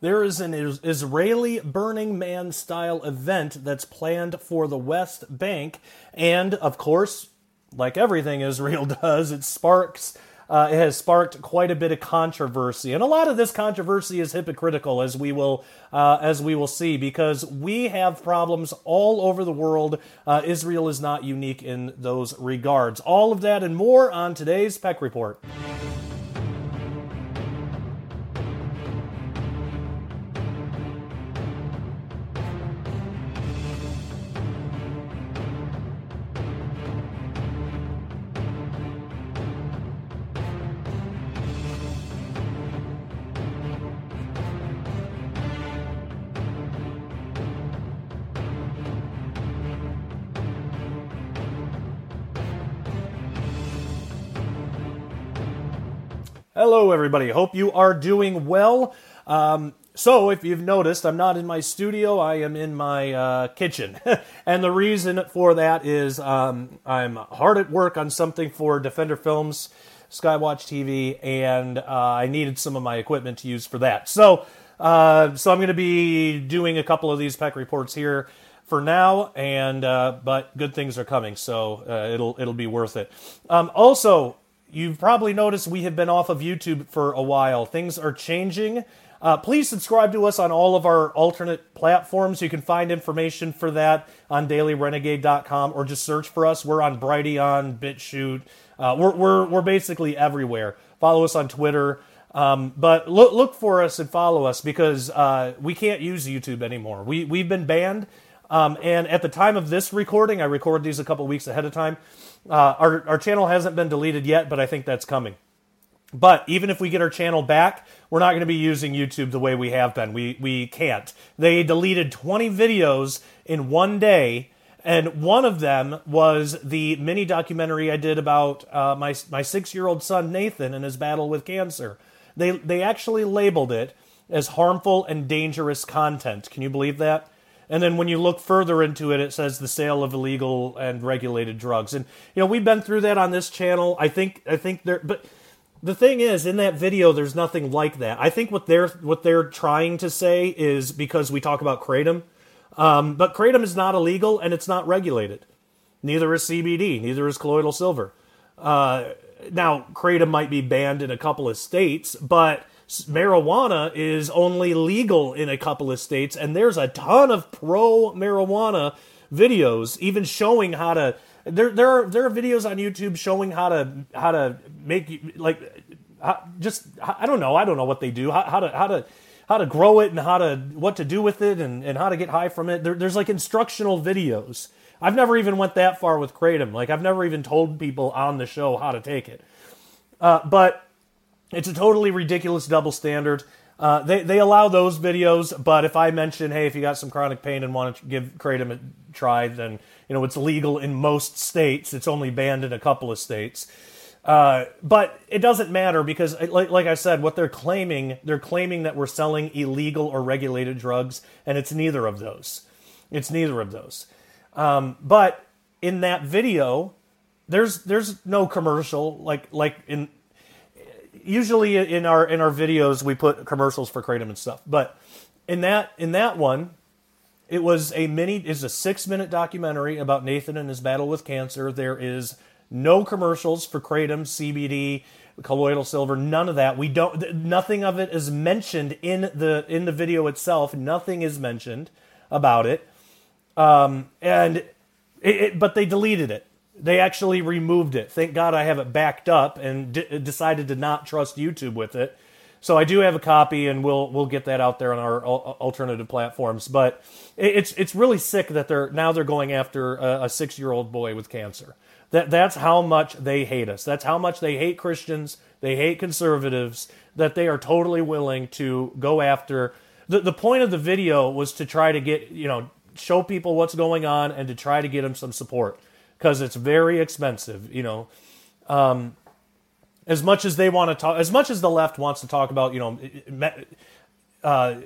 There is an Israeli Burning Man style event that's planned for the West Bank. And of course, like everything Israel does, it sparks. Uh, it has sparked quite a bit of controversy, and a lot of this controversy is hypocritical, as we will uh, as we will see, because we have problems all over the world. Uh, Israel is not unique in those regards. All of that and more on today's Peck Report. Everybody. Hope you are doing well. Um, so, if you've noticed, I'm not in my studio, I am in my uh, kitchen. and the reason for that is um, I'm hard at work on something for Defender Films, Skywatch TV, and uh, I needed some of my equipment to use for that. So, uh, so I'm going to be doing a couple of these Peck reports here for now, and uh, but good things are coming, so uh, it'll it'll be worth it. Um, also, You've probably noticed we have been off of YouTube for a while. Things are changing. Uh, please subscribe to us on all of our alternate platforms. You can find information for that on dailyrenegade.com or just search for us. We're on Brighteon, BitChute. Uh, we're, we're, we're basically everywhere. Follow us on Twitter. Um, but look, look for us and follow us because uh, we can't use YouTube anymore. We, we've been banned. Um, and at the time of this recording, I record these a couple weeks ahead of time. Uh, our, our channel hasn't been deleted yet, but I think that's coming. But even if we get our channel back, we're not going to be using YouTube the way we have been. We, we can't. They deleted 20 videos in one day, and one of them was the mini documentary I did about uh, my, my six year old son Nathan and his battle with cancer. They, they actually labeled it as harmful and dangerous content. Can you believe that? And then when you look further into it, it says the sale of illegal and regulated drugs. And you know, we've been through that on this channel. I think I think there but the thing is in that video there's nothing like that. I think what they're what they're trying to say is because we talk about kratom, um, but kratom is not illegal and it's not regulated. Neither is CBD, neither is colloidal silver. Uh, now, kratom might be banned in a couple of states, but marijuana is only legal in a couple of states, and there's a ton of pro marijuana videos, even showing how to. There, there are there are videos on YouTube showing how to how to make like just I don't know I don't know what they do how, how to how to how to grow it and how to what to do with it and, and how to get high from it. There, there's like instructional videos. I've never even went that far with kratom. Like I've never even told people on the show how to take it. Uh, but it's a totally ridiculous double standard. Uh, they they allow those videos, but if I mention, hey, if you got some chronic pain and want to give kratom a try, then you know it's legal in most states. It's only banned in a couple of states. Uh, but it doesn't matter because, uh, like, like I said, what they're claiming, they're claiming that we're selling illegal or regulated drugs, and it's neither of those. It's neither of those. Um, but in that video, there's there's no commercial like like in usually in our in our videos we put commercials for kratom and stuff, but in that in that one, it was a mini is a six minute documentary about Nathan and his battle with cancer. There is no commercials for kratom, CBD, colloidal silver, none of that. We don't nothing of it is mentioned in the in the video itself. Nothing is mentioned about it. Um, and it, it, but they deleted it. They actually removed it. Thank God I have it backed up and d- decided to not trust YouTube with it. So I do have a copy, and we'll we'll get that out there on our alternative platforms. But it's it's really sick that they're now they're going after a, a six year old boy with cancer. That that's how much they hate us. That's how much they hate Christians. They hate conservatives. That they are totally willing to go after. The the point of the video was to try to get you know show people what's going on and to try to get them some support because it's very expensive. You know, um, as much as they want to talk, as much as the left wants to talk about, you know, uh,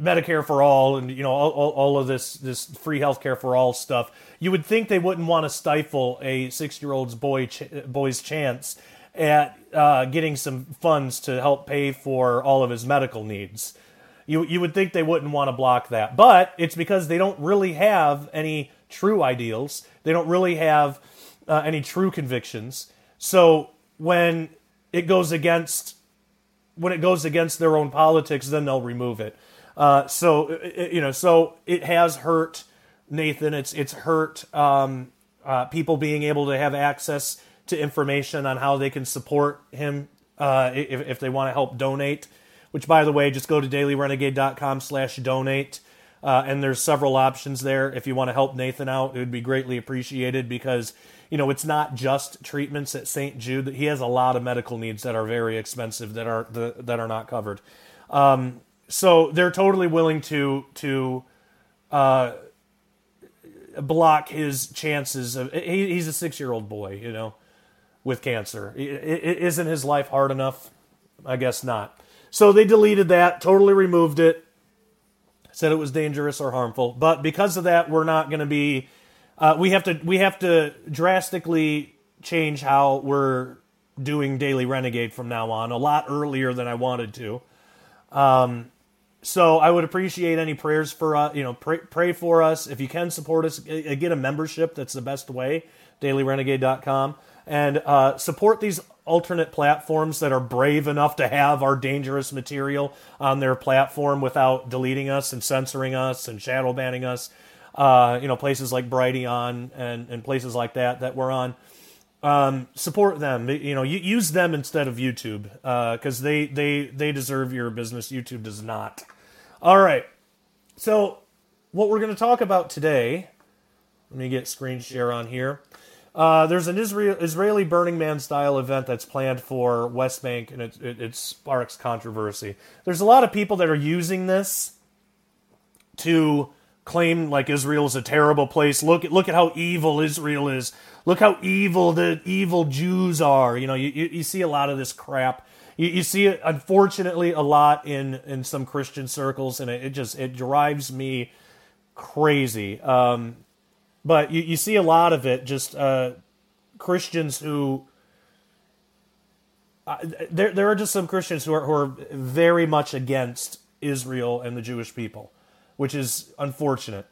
Medicare for all and you know all, all, all, of this this free healthcare for all stuff, you would think they wouldn't want to stifle a six year old's boy ch- boy's chance at uh, getting some funds to help pay for all of his medical needs You you would think they wouldn't want to block that, but it's because they don't really have any true ideals. They don't really have uh, any true convictions. So when it goes against when it goes against their own politics, then they'll remove it. Uh, so you know, so it has hurt Nathan. It's it's hurt um, uh, people being able to have access to information on how they can support him uh, if, if they want to help donate. Which, by the way, just go to dailyrenegade.com/donate. Uh, and there's several options there. If you want to help Nathan out, it would be greatly appreciated because you know it's not just treatments at St. Jude. He has a lot of medical needs that are very expensive that are the, that are not covered. Um, so they're totally willing to to uh, block his chances of. He, he's a six year old boy, you know, with cancer. Isn't his life hard enough? I guess not. So they deleted that, totally removed it said it was dangerous or harmful. But because of that, we're not going to be. Uh, we have to we have to drastically change how we're doing Daily Renegade from now on. A lot earlier than I wanted to. Um, so I would appreciate any prayers for us. You know, pray, pray for us if you can support us. Get a membership. That's the best way. DailyRenegade.com and uh, support these alternate platforms that are brave enough to have our dangerous material on their platform without deleting us and censoring us and shadow banning us. Uh, you know, places like Brighteon and, and places like that that we're on. Um, support them. You know, use them instead of YouTube because uh, they they they deserve your business. YouTube does not. All right. So, what we're going to talk about today. Let me get screen share on here. Uh, there's an Israel, Israeli Burning Man style event that's planned for West Bank, and it, it, it, sparks controversy. There's a lot of people that are using this to claim like Israel is a terrible place. Look at look at how evil Israel is. Look how evil the evil Jews are. You know, you, you, you see a lot of this crap. You, you, see it unfortunately a lot in in some Christian circles, and it, it just it drives me crazy. Um, but you, you see a lot of it just uh, Christians who uh, there there are just some Christians who are who are very much against Israel and the Jewish people, which is unfortunate.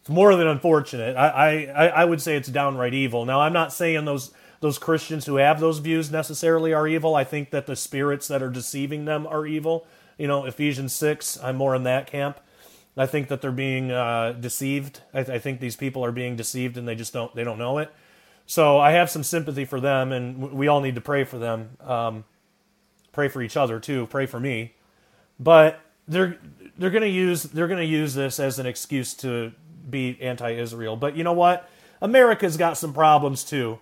It's more than unfortunate. I, I, I would say it's downright evil. Now I'm not saying those those Christians who have those views necessarily are evil. I think that the spirits that are deceiving them are evil. You know, Ephesians six. I'm more in that camp. I think that they're being uh, deceived. I, th- I, think these people are being deceived and they just don't they don't know it. So I have some sympathy for them, and we all need to pray for them. Um, pray for each other too. Pray for me. But they're they're going to use they're to use this as an excuse to be anti-Israel. But you know what? America's got some problems too.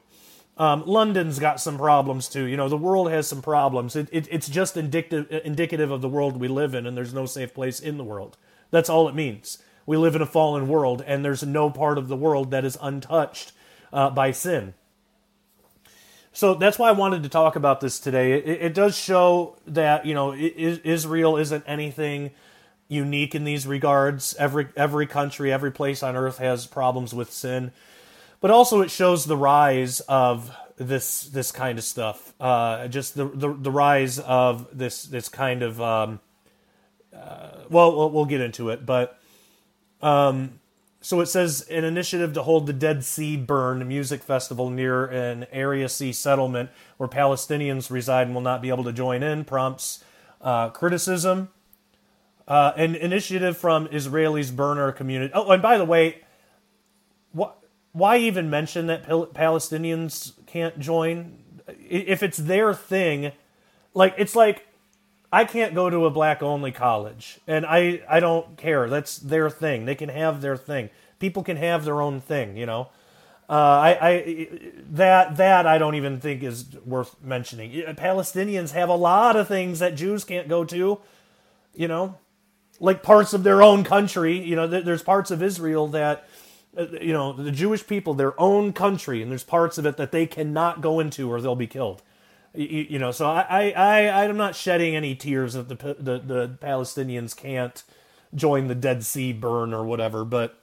Um, London's got some problems too. You know, the world has some problems. It, it, it's just indicative indicative of the world we live in, and there's no safe place in the world. That's all it means. We live in a fallen world, and there's no part of the world that is untouched uh, by sin. So that's why I wanted to talk about this today. It, it does show that you know Israel isn't anything unique in these regards. Every every country, every place on earth has problems with sin, but also it shows the rise of this this kind of stuff. Uh, just the, the, the rise of this this kind of um, uh, well, we'll get into it, but um, so it says an initiative to hold the Dead Sea Burn music festival near an Area C settlement where Palestinians reside and will not be able to join in prompts uh, criticism. Uh, an initiative from Israelis burner community. Oh, and by the way, wh- why even mention that Pal- Palestinians can't join? If it's their thing, like it's like I can't go to a black only college, and I I don't care. That's their thing. They can have their thing. People can have their own thing. You know, uh, I I that that I don't even think is worth mentioning. Palestinians have a lot of things that Jews can't go to. You know, like parts of their own country. You know, there's parts of Israel that uh, you know the Jewish people, their own country, and there's parts of it that they cannot go into or they'll be killed. You, you know, so I, I, I'm not shedding any tears that the, the, the Palestinians can't join the Dead Sea burn or whatever, but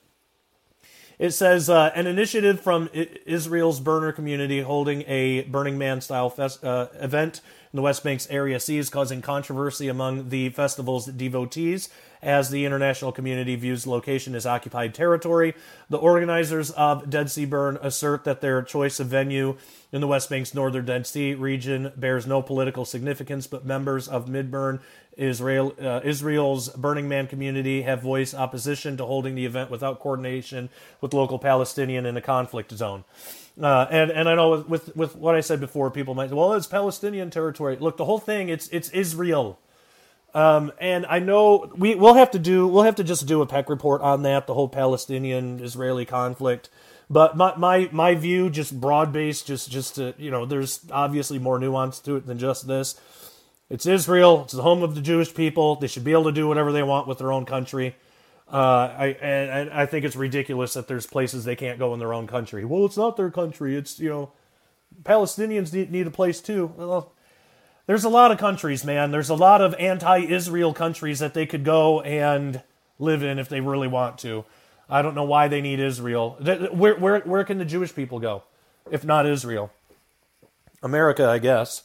it says uh, an initiative from Israel's burner community holding a Burning Man style fest, uh, event in the West Bank's Area C is causing controversy among the festival's devotees as the international community views the location as occupied territory. The organizers of Dead Sea Burn assert that their choice of venue in the West Bank's northern Dead Sea region bears no political significance, but members of Midburn Israel, uh, Israel's Burning Man community have voiced opposition to holding the event without coordination with local Palestinian in a conflict zone. Uh, and and I know with with what I said before, people might say, well, it's Palestinian territory. Look, the whole thing it's it's Israel. Um, and I know we we'll have to do we'll have to just do a Peck report on that, the whole Palestinian Israeli conflict. But my, my my view, just broad based, just just to you know, there's obviously more nuance to it than just this. It's Israel. It's the home of the Jewish people. They should be able to do whatever they want with their own country. Uh, I and I think it's ridiculous that there's places they can't go in their own country. Well, it's not their country. It's you know, Palestinians need, need a place too. Well, there's a lot of countries, man. There's a lot of anti-Israel countries that they could go and live in if they really want to. I don't know why they need Israel. Where where where can the Jewish people go if not Israel? America, I guess.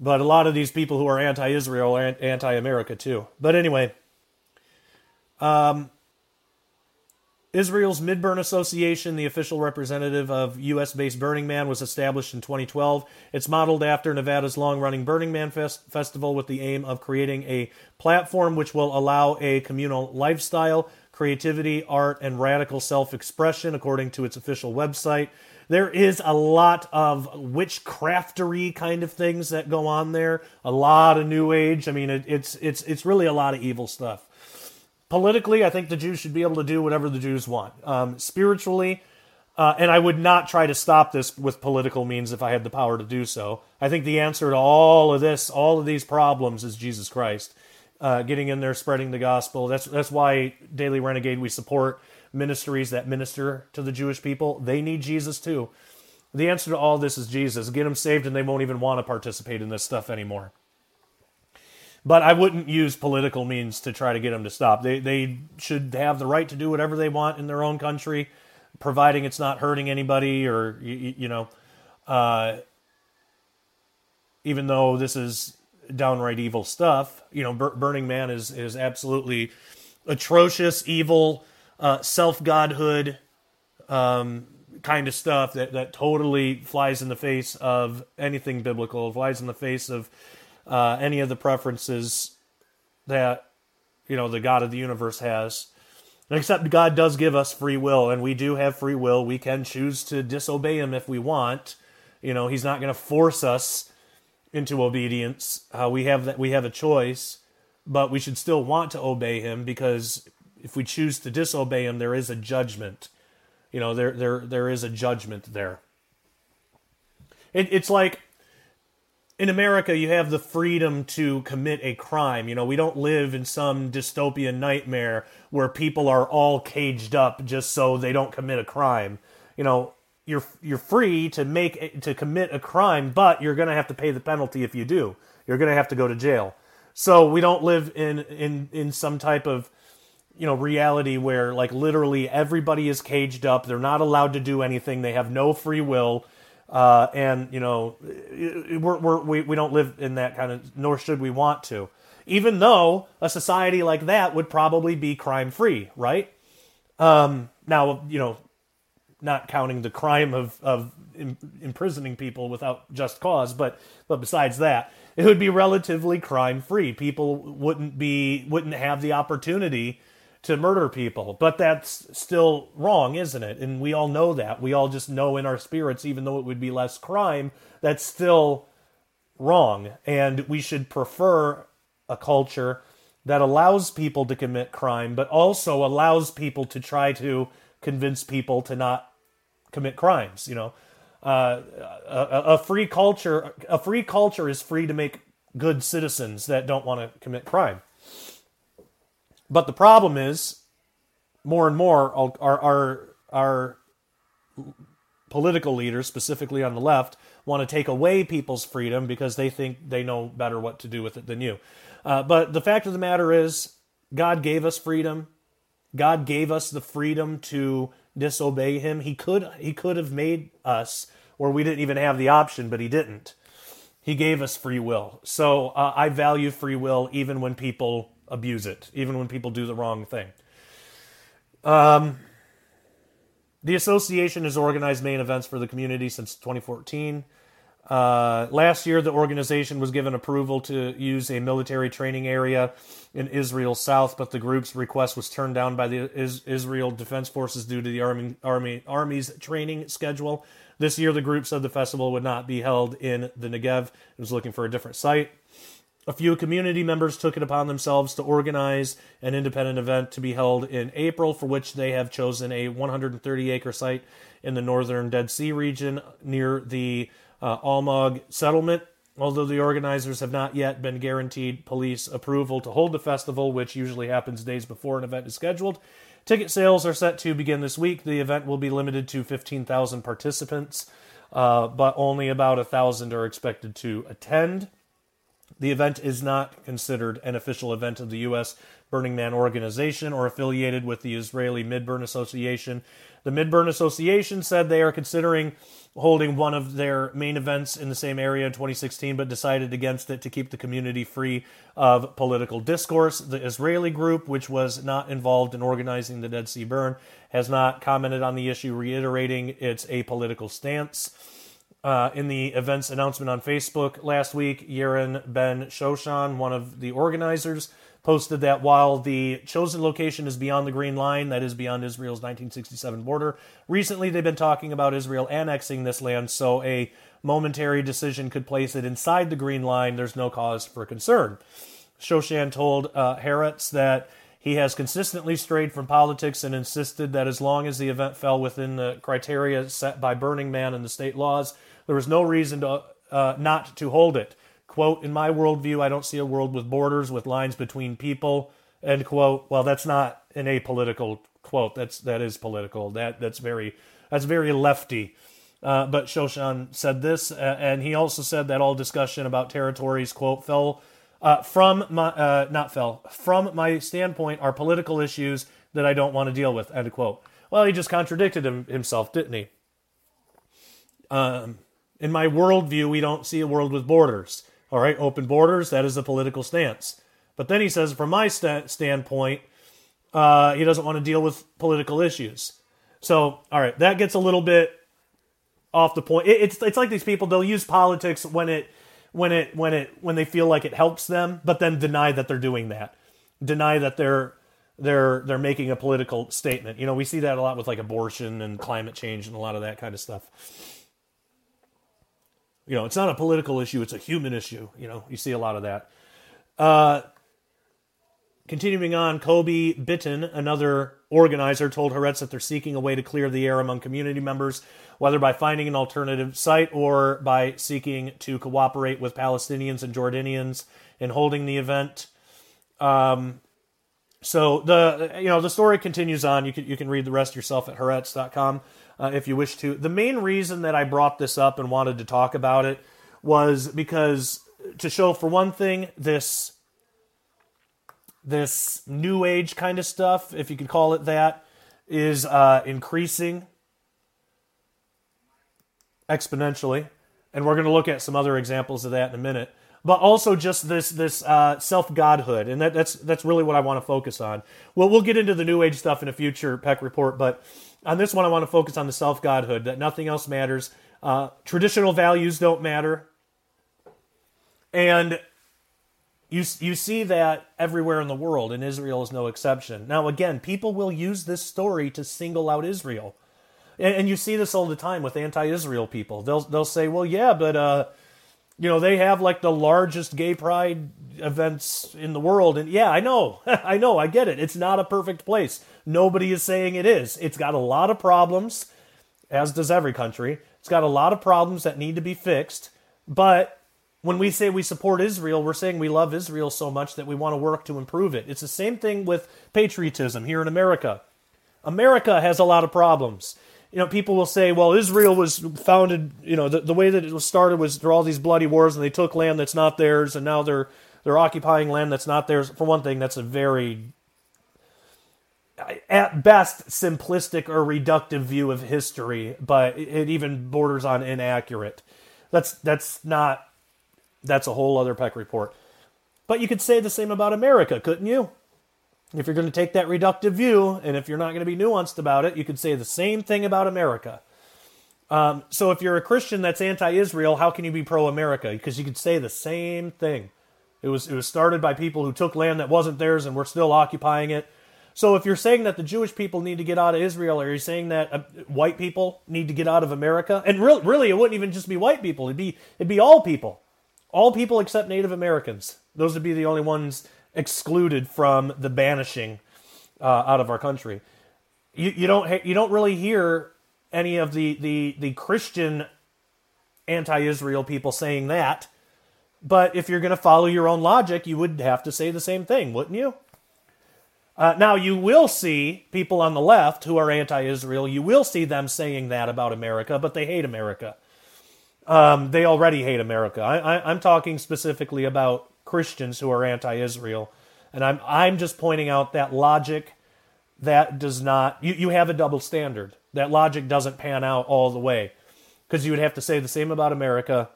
But a lot of these people who are anti-Israel are anti-America too. But anyway, um, Israel's Midburn Association, the official representative of U.S. based Burning Man, was established in 2012. It's modeled after Nevada's long running Burning Man Fest- Festival with the aim of creating a platform which will allow a communal lifestyle, creativity, art, and radical self expression, according to its official website. There is a lot of witchcraftery kind of things that go on there. A lot of New Age. I mean, it, it's it's it's really a lot of evil stuff. Politically, I think the Jews should be able to do whatever the Jews want. Um, spiritually, uh, and I would not try to stop this with political means if I had the power to do so. I think the answer to all of this, all of these problems, is Jesus Christ. Uh, getting in there, spreading the gospel. That's that's why Daily Renegade we support ministries that minister to the Jewish people, they need Jesus too. The answer to all this is Jesus. Get them saved, and they won't even want to participate in this stuff anymore. But I wouldn't use political means to try to get them to stop. They they should have the right to do whatever they want in their own country, providing it's not hurting anybody or you, you know, uh, even though this is downright evil stuff. You know, Burning Man is is absolutely atrocious, evil uh, self godhood um, kind of stuff that, that totally flies in the face of anything biblical, flies in the face of uh, any of the preferences that you know the God of the universe has. Except God does give us free will, and we do have free will. We can choose to disobey Him if we want. You know, He's not going to force us into obedience. Uh, we have that. We have a choice, but we should still want to obey Him because if we choose to disobey him, there is a judgment. You know, there there there is a judgment there. It, it's like in America, you have the freedom to commit a crime. You know, we don't live in some dystopian nightmare where people are all caged up just so they don't commit a crime. You know, you're you're free to make to commit a crime, but you're going to have to pay the penalty if you do. You're going to have to go to jail. So we don't live in in in some type of you know reality where like literally everybody is caged up they're not allowed to do anything they have no free will uh, and you know we're, we're, we, we don't live in that kind of nor should we want to. Even though a society like that would probably be crime free right? Um, now you know not counting the crime of, of imprisoning people without just cause but but besides that it would be relatively crime free people wouldn't be wouldn't have the opportunity to murder people. But that's still wrong, isn't it? And we all know that. We all just know in our spirits, even though it would be less crime, that's still wrong. And we should prefer a culture that allows people to commit crime, but also allows people to try to convince people to not commit crimes. You know, uh, a, a free culture, a free culture is free to make good citizens that don't want to commit crime. But the problem is, more and more, our, our, our political leaders, specifically on the left, want to take away people's freedom because they think they know better what to do with it than you. Uh, but the fact of the matter is, God gave us freedom. God gave us the freedom to disobey Him. He could He could have made us where we didn't even have the option, but He didn't. He gave us free will. So uh, I value free will even when people abuse it, even when people do the wrong thing. Um, the association has organized main events for the community since 2014. Uh, last year, the organization was given approval to use a military training area in Israel South, but the group's request was turned down by the Is- Israel Defense Forces due to the army, army army's training schedule. This year, the group said the festival would not be held in the Negev. It was looking for a different site. A few community members took it upon themselves to organize an independent event to be held in April, for which they have chosen a 130 acre site in the northern Dead Sea region near the uh, Almog settlement. Although the organizers have not yet been guaranteed police approval to hold the festival, which usually happens days before an event is scheduled, ticket sales are set to begin this week. The event will be limited to 15,000 participants, uh, but only about 1,000 are expected to attend. The event is not considered an official event of the U.S. Burning Man organization or affiliated with the Israeli Midburn Association. The Midburn Association said they are considering holding one of their main events in the same area in 2016, but decided against it to keep the community free of political discourse. The Israeli group, which was not involved in organizing the Dead Sea Burn, has not commented on the issue, reiterating its apolitical stance. Uh, in the event's announcement on Facebook last week, Yaron Ben Shoshan, one of the organizers, posted that while the chosen location is beyond the Green Line, that is beyond Israel's 1967 border, recently they've been talking about Israel annexing this land, so a momentary decision could place it inside the Green Line. There's no cause for concern. Shoshan told uh, Haaretz that he has consistently strayed from politics and insisted that as long as the event fell within the criteria set by Burning Man and the state laws, there was no reason to, uh, not to hold it. Quote, in my worldview, I don't see a world with borders, with lines between people, end quote. Well, that's not an apolitical quote. That's, that is political. That, that's very, that's very lefty. Uh, but Shoshan said this, uh, and he also said that all discussion about territories, quote, fell uh, from my, uh, not fell, from my standpoint are political issues that I don't want to deal with, end quote. Well, he just contradicted him, himself, didn't he? Um, in my worldview, we don't see a world with borders. All right, open borders, that is a political stance. But then he says, from my st- standpoint, uh, he doesn't want to deal with political issues. So, all right, that gets a little bit off the point. It, it's it's like these people they'll use politics when it when it when it when they feel like it helps them, but then deny that they're doing that. Deny that they're they're they're making a political statement. You know, we see that a lot with like abortion and climate change and a lot of that kind of stuff you know, it's not a political issue; it's a human issue. You know, you see a lot of that. Uh, continuing on, Kobe Bitton, another organizer, told Haaretz that they're seeking a way to clear the air among community members, whether by finding an alternative site or by seeking to cooperate with Palestinians and Jordanians in holding the event. Um, so the you know the story continues on. You can you can read the rest yourself at Haaretz.com uh, if you wish to. The main reason that I brought this up and wanted to talk about it was because to show, for one thing, this this new age kind of stuff, if you could call it that, is uh, increasing exponentially, and we're going to look at some other examples of that in a minute. But also just this this uh, self godhood, and that, that's that's really what I want to focus on. Well, we'll get into the new age stuff in a future Peck report, but on this one, I want to focus on the self godhood, that nothing else matters. Uh, traditional values don't matter. And you, you see that everywhere in the world, and Israel is no exception. Now, again, people will use this story to single out Israel. And, and you see this all the time with anti Israel people. They'll, they'll say, well, yeah, but. Uh, you know they have like the largest gay pride events in the world and yeah i know. I know. I get it. It's not a perfect place. Nobody is saying it is. It's got a lot of problems as does every country. It's got a lot of problems that need to be fixed. But when we say we support israel we're saying we love israel so much that we want to work to improve it. It's the same thing with patriotism here in america. America has a lot of problems you know, people will say, well, Israel was founded, you know, the, the way that it was started was through all these bloody wars and they took land that's not theirs and now they're they're occupying land that's not theirs. For one thing, that's a very at best simplistic or reductive view of history, but it even borders on inaccurate. That's that's not That's a whole other Peck report. But you could say the same about America, couldn't you? If you're going to take that reductive view, and if you're not going to be nuanced about it, you could say the same thing about America. Um, so if you're a Christian that's anti-Israel, how can you be pro-America? Because you could say the same thing. It was it was started by people who took land that wasn't theirs and were still occupying it. So if you're saying that the Jewish people need to get out of Israel, are you saying that uh, white people need to get out of America? And really, really, it wouldn't even just be white people. It'd be it'd be all people, all people except Native Americans. Those would be the only ones excluded from the banishing uh, out of our country. You, you don't you don't really hear any of the the the Christian anti-Israel people saying that. But if you're going to follow your own logic, you would have to say the same thing, wouldn't you? Uh, now, you will see people on the left who are anti Israel, you will see them saying that about America, but they hate America. Um, they already hate America. I, am talking specifically about Christians who are anti Israel. And I'm, I'm just pointing out that logic that does not, you, you have a double standard. That logic doesn't pan out all the way. Because you would have to say the same about America.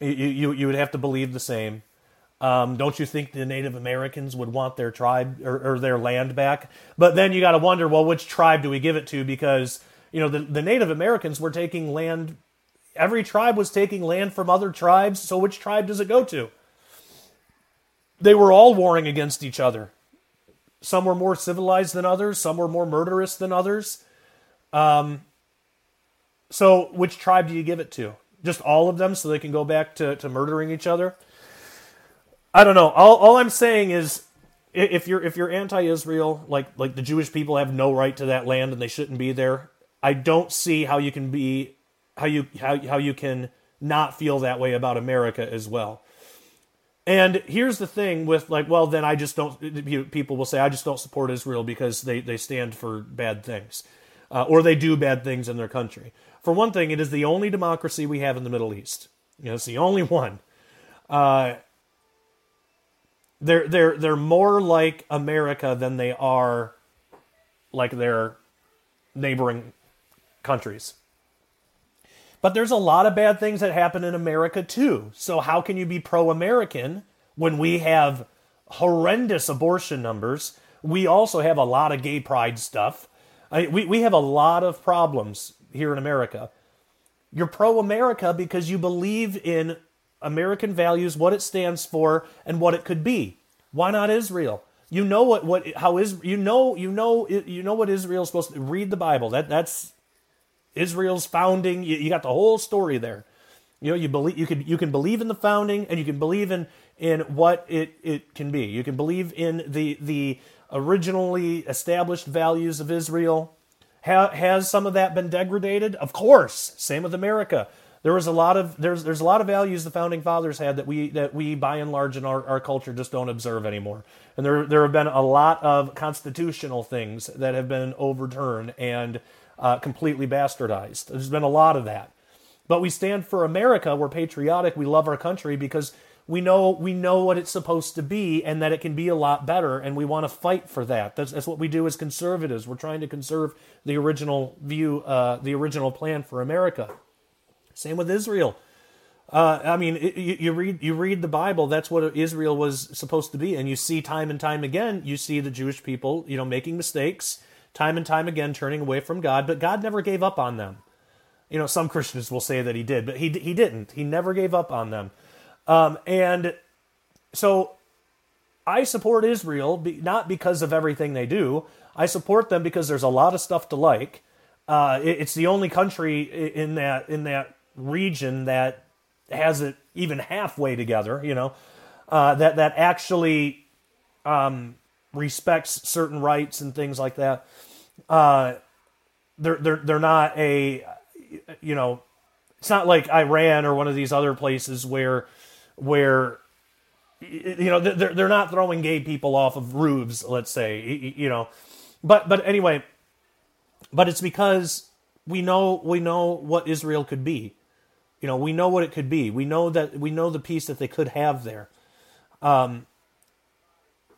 You, you, you would have to believe the same. Um, don't you think the Native Americans would want their tribe or, or their land back? But then you got to wonder, well, which tribe do we give it to? Because you know the, the Native Americans were taking land. Every tribe was taking land from other tribes. So which tribe does it go to? They were all warring against each other. Some were more civilized than others. Some were more murderous than others. Um, so which tribe do you give it to? Just all of them, so they can go back to, to murdering each other? I don't know. All, all I'm saying is, if you're if you're anti-Israel, like like the Jewish people have no right to that land and they shouldn't be there. I don't see how you can be how you how how you can not feel that way about America as well. And here's the thing with like, well, then I just don't. People will say I just don't support Israel because they they stand for bad things, uh, or they do bad things in their country. For one thing, it is the only democracy we have in the Middle East. You know, it's the only one. Uh, they're they're they're more like America than they are like their neighboring countries. But there's a lot of bad things that happen in America too. So how can you be pro-American when we have horrendous abortion numbers? We also have a lot of gay pride stuff. I, we we have a lot of problems here in America. You're pro-America because you believe in American values, what it stands for, and what it could be. Why not Israel? You know what what how is you know you know you know what Israel's supposed to read the Bible. That that's Israel's founding. You, you got the whole story there. You know you believe you can you can believe in the founding and you can believe in in what it it can be. You can believe in the the originally established values of Israel. Ha, has some of that been degraded? Of course. Same with America there was a lot of there's there's a lot of values the founding fathers had that we that we by and large in our, our culture just don't observe anymore. And there there have been a lot of constitutional things that have been overturned and uh, completely bastardized. There's been a lot of that. But we stand for America. We're patriotic. We love our country because we know we know what it's supposed to be and that it can be a lot better and we want to fight for that that's, that's what we do as conservatives we're trying to conserve the original view uh, the original plan for america same with Israel. Uh, I mean, it, you, you, read you read the Bible. That's what Israel was supposed to be, and you see time and time again. You see the Jewish people, you know, making mistakes time and time again, turning away from God. But God never gave up on them. You know, some Christians will say that He did, but He He didn't. He never gave up on them. Um, and so, I support Israel not because of everything they do. I support them because there's a lot of stuff to like. Uh, it, it's the only country in that in that region that has it even halfway together, you know, uh, that that actually um, respects certain rights and things like that. Uh, they're they're they're not a, you know, it's not like Iran or one of these other places where where you know they're they're not throwing gay people off of roofs, let's say, you know, but but anyway, but it's because we know we know what Israel could be you know, we know what it could be. We know that we know the peace that they could have there. Um,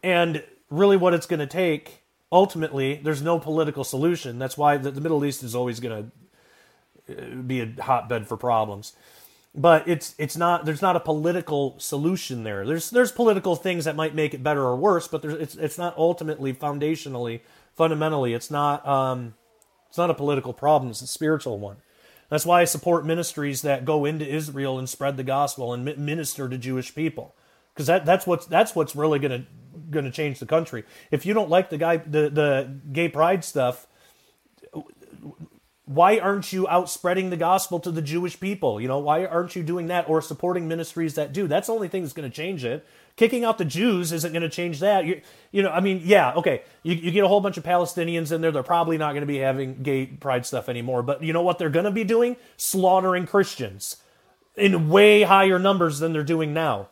and really, what it's going to take ultimately, there's no political solution. That's why the, the Middle East is always going to uh, be a hotbed for problems. but it's it's not there's not a political solution there. There's there's political things that might make it better or worse, but there's it's it's not ultimately foundationally fundamentally it's not um, it's not a political problem. It's a spiritual one. That's why I support ministries that go into Israel and spread the gospel and minister to Jewish people, because that, that's what's that's what's really gonna gonna change the country. If you don't like the guy the the gay pride stuff, why aren't you out spreading the gospel to the Jewish people? You know, why aren't you doing that or supporting ministries that do? That's the only thing that's going to change it. Kicking out the Jews isn't going to change that. You, you know, I mean, yeah, okay. You, you get a whole bunch of Palestinians in there. They're probably not going to be having gay pride stuff anymore. But you know what they're going to be doing? Slaughtering Christians in way higher numbers than they're doing now.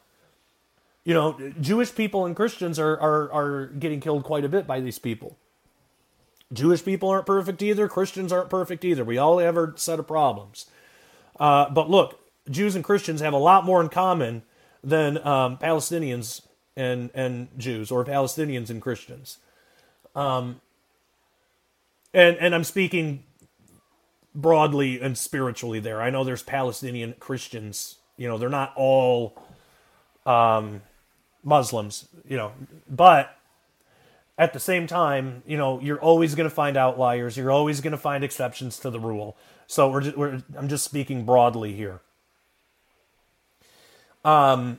You know, Jewish people and Christians are, are, are getting killed quite a bit by these people. Jewish people aren't perfect either. Christians aren't perfect either. We all have our set of problems. Uh, but look, Jews and Christians have a lot more in common than um, Palestinians and and Jews or Palestinians and Christians. Um, and and I'm speaking broadly and spiritually there. I know there's Palestinian Christians. You know, they're not all um, Muslims. You know, but at the same time, you know, you're always going to find outliers. You're always going to find exceptions to the rule. So we're, just, we're I'm just speaking broadly here. Um,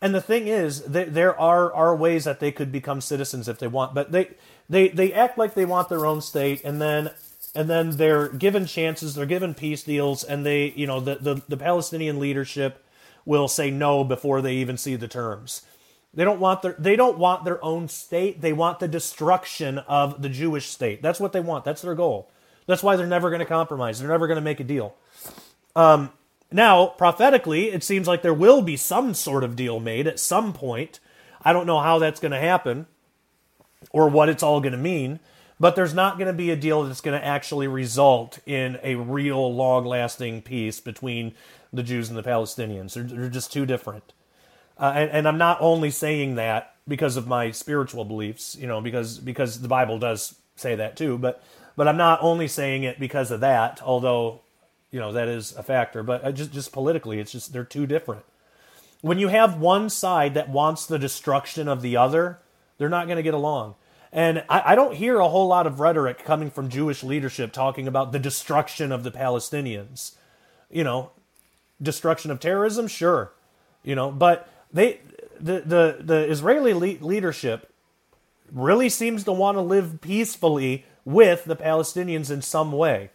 and the thing is, there are are ways that they could become citizens if they want, but they they they act like they want their own state, and then and then they're given chances, they're given peace deals, and they you know the the, the Palestinian leadership will say no before they even see the terms. They don't want their they don't want their own state. They want the destruction of the Jewish state. That's what they want. That's their goal. That's why they're never going to compromise. They're never going to make a deal. Um, now, prophetically, it seems like there will be some sort of deal made at some point. I don't know how that's going to happen or what it's all going to mean, but there's not going to be a deal that's going to actually result in a real long lasting peace between the Jews and the Palestinians. They're, they're just too different. Uh, and, and I'm not only saying that because of my spiritual beliefs, you know, because because the Bible does say that too, but but I'm not only saying it because of that, although you know that is a factor, but uh, just just politically, it's just they're too different. When you have one side that wants the destruction of the other, they're not going to get along. And I, I, don't hear a whole lot of rhetoric coming from Jewish leadership talking about the destruction of the Palestinians. You know, destruction of terrorism, sure. You know, but they the the the Israeli le- leadership really seems to want to live peacefully with the Palestinians in some way.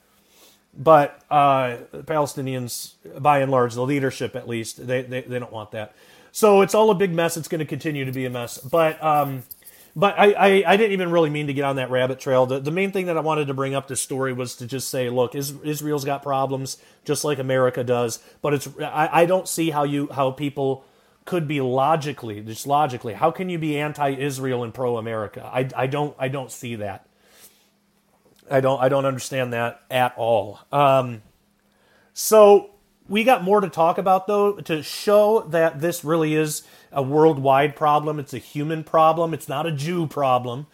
But uh, Palestinians, by and large, the leadership at least, they, they, they don't want that. So it's all a big mess. It's going to continue to be a mess. But um, but I, I, I, didn't even really mean to get on that rabbit trail. The, the main thing that I wanted to bring up this story was to just say, look, Israel's got problems just like America does. But it's I, I don't see how you how people could be logically, just logically, how can you be anti-Israel and pro-America? I, I don't I don't see that. I don't I don't understand that at all. Um, so we got more to talk about though to show that this really is a worldwide problem. It's a human problem. It's not a Jew problem.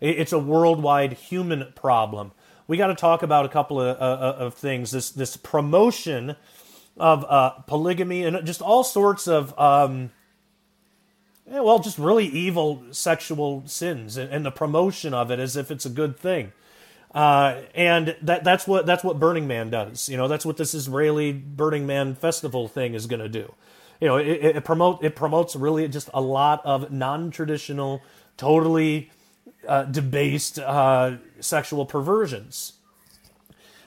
It's a worldwide human problem. We got to talk about a couple of, uh, uh, of things. This this promotion of uh, polygamy and just all sorts of, um, well, just really evil sexual sins and, and, the promotion of it as if it's a good thing. Uh, and that that's what that's what Burning Man does. You know, that's what this Israeli Burning Man festival thing is going to do. You know, it, it, promote it promotes really just a lot of non-traditional, totally uh, debased uh, sexual perversions.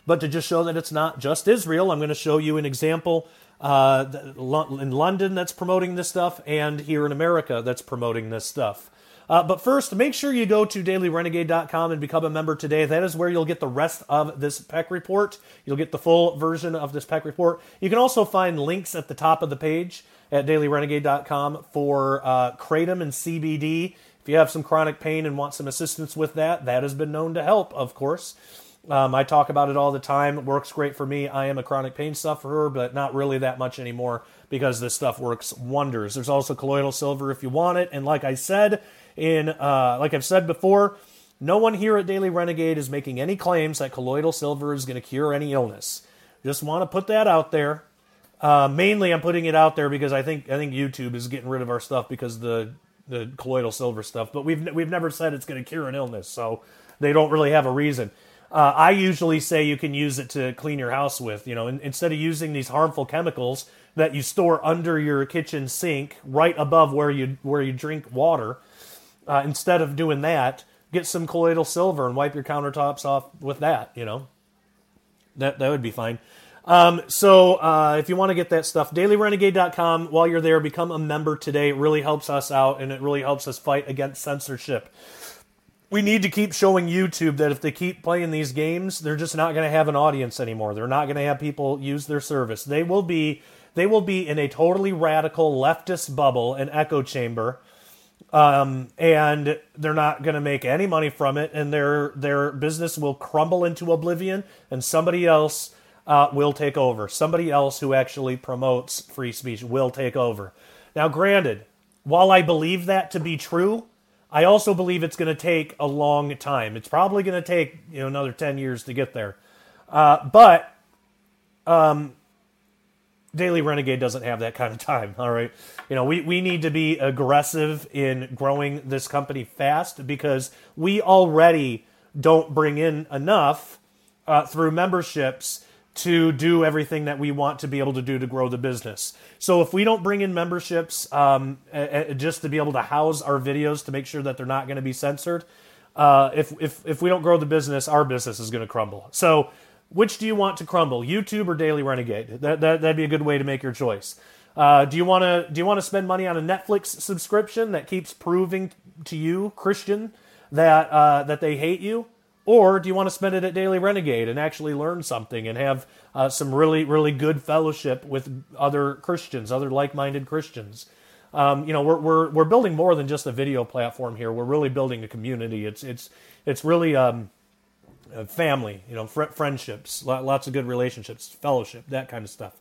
But to just show that it's not just Israel, I'm going to show you an example uh, in London that's promoting this stuff, and here in America that's promoting this stuff. Uh, but first, make sure you go to dailyrenegade.com and become a member today. That is where you'll get the rest of this Peck report. You'll get the full version of this Peck report. You can also find links at the top of the page at dailyrenegade.com for uh, Kratom and CBD. If you have some chronic pain and want some assistance with that, that has been known to help, of course. Um, I talk about it all the time. It works great for me. I am a chronic pain sufferer, but not really that much anymore because this stuff works wonders. There's also colloidal silver if you want it. And like I said, in uh, like I've said before, no one here at Daily Renegade is making any claims that colloidal silver is going to cure any illness. Just want to put that out there. Uh, mainly, I'm putting it out there because I think I think YouTube is getting rid of our stuff because the the colloidal silver stuff. But we've we've never said it's going to cure an illness, so they don't really have a reason. Uh, I usually say you can use it to clean your house with. You know, in, instead of using these harmful chemicals that you store under your kitchen sink, right above where you where you drink water, uh, instead of doing that, get some colloidal silver and wipe your countertops off with that. You know, that that would be fine. Um, so uh, if you want to get that stuff, dailyrenegade.com. While you're there, become a member today. It really helps us out, and it really helps us fight against censorship we need to keep showing YouTube that if they keep playing these games, they're just not going to have an audience anymore. They're not going to have people use their service. They will be they will be in a totally radical leftist bubble, an echo chamber, um, and they're not going to make any money from it, and their their business will crumble into oblivion, and somebody else uh, will take over. Somebody else who actually promotes free speech will take over. Now, granted, while I believe that to be true, I also believe it's going to take a long time. It's probably going to take you know another ten years to get there. Uh, but um, Daily Renegade doesn't have that kind of time. All right, you know we we need to be aggressive in growing this company fast because we already don't bring in enough uh, through memberships to do everything that we want to be able to do to grow the business. So if we don't bring in memberships um, just to be able to house our videos to make sure that they're not going to be censored, uh, if, if, if we don't grow the business, our business is going to crumble. So which do you want to crumble, YouTube or Daily Renegade? That, that, that'd be a good way to make your choice. Uh, do you want to do you want to spend money on a Netflix subscription that keeps proving to you, Christian, that uh, that they hate you? Or do you want to spend it at Daily Renegade and actually learn something and have uh, some really, really good fellowship with other Christians, other like minded Christians? Um, you know, we're, we're, we're building more than just a video platform here. We're really building a community. It's, it's, it's really um, family, you know, fr- friendships, lots of good relationships, fellowship, that kind of stuff.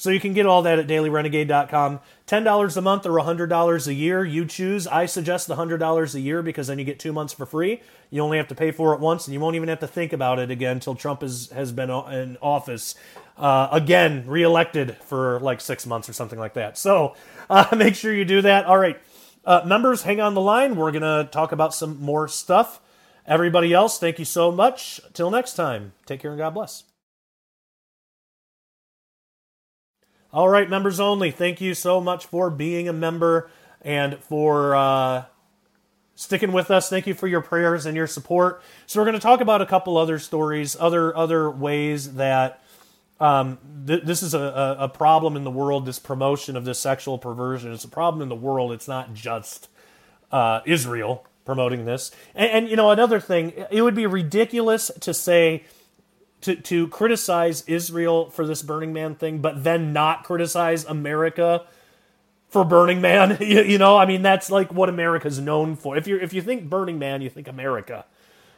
So you can get all that at dailyrenegade.com. $10 a month or $100 a year, you choose. I suggest the $100 a year because then you get two months for free. You only have to pay for it once, and you won't even have to think about it again until Trump is, has been in office. Uh, again, reelected for like six months or something like that. So uh, make sure you do that. All right. Uh, members, hang on the line. We're going to talk about some more stuff. Everybody else, thank you so much. Till next time, take care and God bless. All right, members only. Thank you so much for being a member and for uh, sticking with us. Thank you for your prayers and your support. So we're going to talk about a couple other stories, other other ways that um, th- this is a, a, problem in the world. This promotion of this sexual perversion. It's a problem in the world. It's not just uh, Israel promoting this. And, and you know, another thing, it would be ridiculous to say to to criticize Israel for this Burning Man thing, but then not criticize America for Burning Man. you, you, know, I mean that's like what America's known for. If you if you think Burning Man, you think America.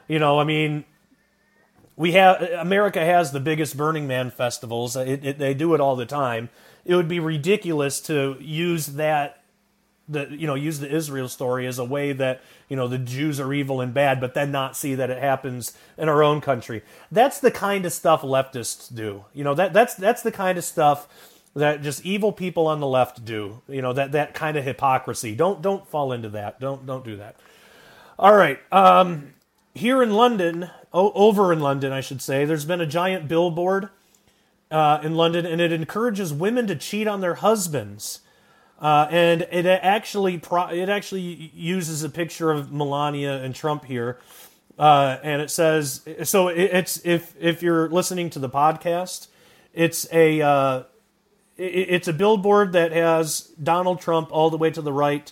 You know, I mean, we have America has the biggest Burning Man festivals. It, it, they do it all the time. It would be ridiculous to use that the you know use the Israel story as a way that you know the Jews are evil and bad, but then not see that it happens in our own country. That's the kind of stuff leftists do. You know that that's that's the kind of stuff that just evil people on the left do. You know that that kind of hypocrisy. Don't don't fall into that. Don't don't do that. All right. Um, here in London, o- over in London, I should say, there's been a giant billboard uh, in London, and it encourages women to cheat on their husbands. Uh, and it actually pro- it actually uses a picture of Melania and Trump here, uh, and it says so. it's if if you're listening to the podcast, it's a uh, it, it's a billboard that has Donald Trump all the way to the right.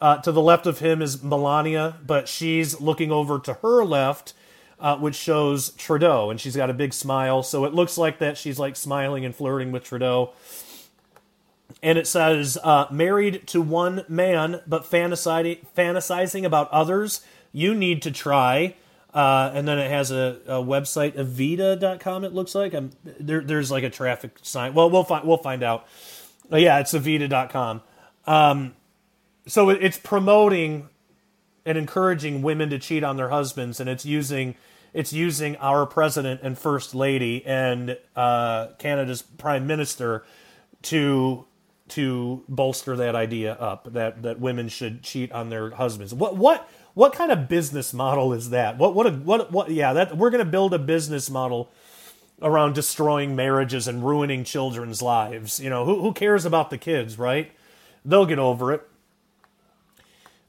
Uh, to the left of him is Melania, but she's looking over to her left, uh, which shows Trudeau, and she's got a big smile. So it looks like that she's like smiling and flirting with Trudeau and it says uh, married to one man but fantasizing, fantasizing about others you need to try. Uh, and then it has a, a website evita.com it looks like. I'm, there, there's like a traffic sign. Well we'll find we'll find out. Uh, yeah it's evita.com um, so it's promoting and encouraging women to cheat on their husbands and it's using it's using our president and first lady and uh, Canada's prime minister to to bolster that idea up that that women should cheat on their husbands. What what what kind of business model is that? What what a, what what yeah, that we're going to build a business model around destroying marriages and ruining children's lives. You know, who who cares about the kids, right? They'll get over it.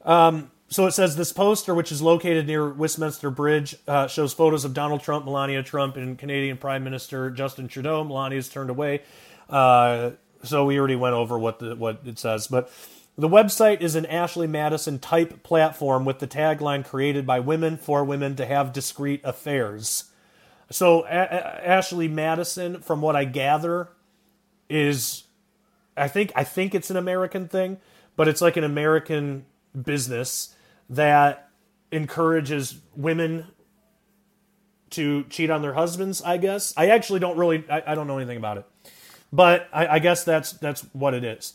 Um so it says this poster, which is located near Westminster Bridge, uh, shows photos of Donald Trump, Melania Trump, and Canadian Prime Minister Justin Trudeau. Melania's turned away. Uh, so we already went over what the what it says, but the website is an Ashley Madison type platform with the tagline created by women for women to have discreet affairs. So a- a- Ashley Madison, from what I gather, is I think I think it's an American thing, but it's like an American business that encourages women to cheat on their husbands. I guess I actually don't really I, I don't know anything about it. But I, I guess that's that's what it is.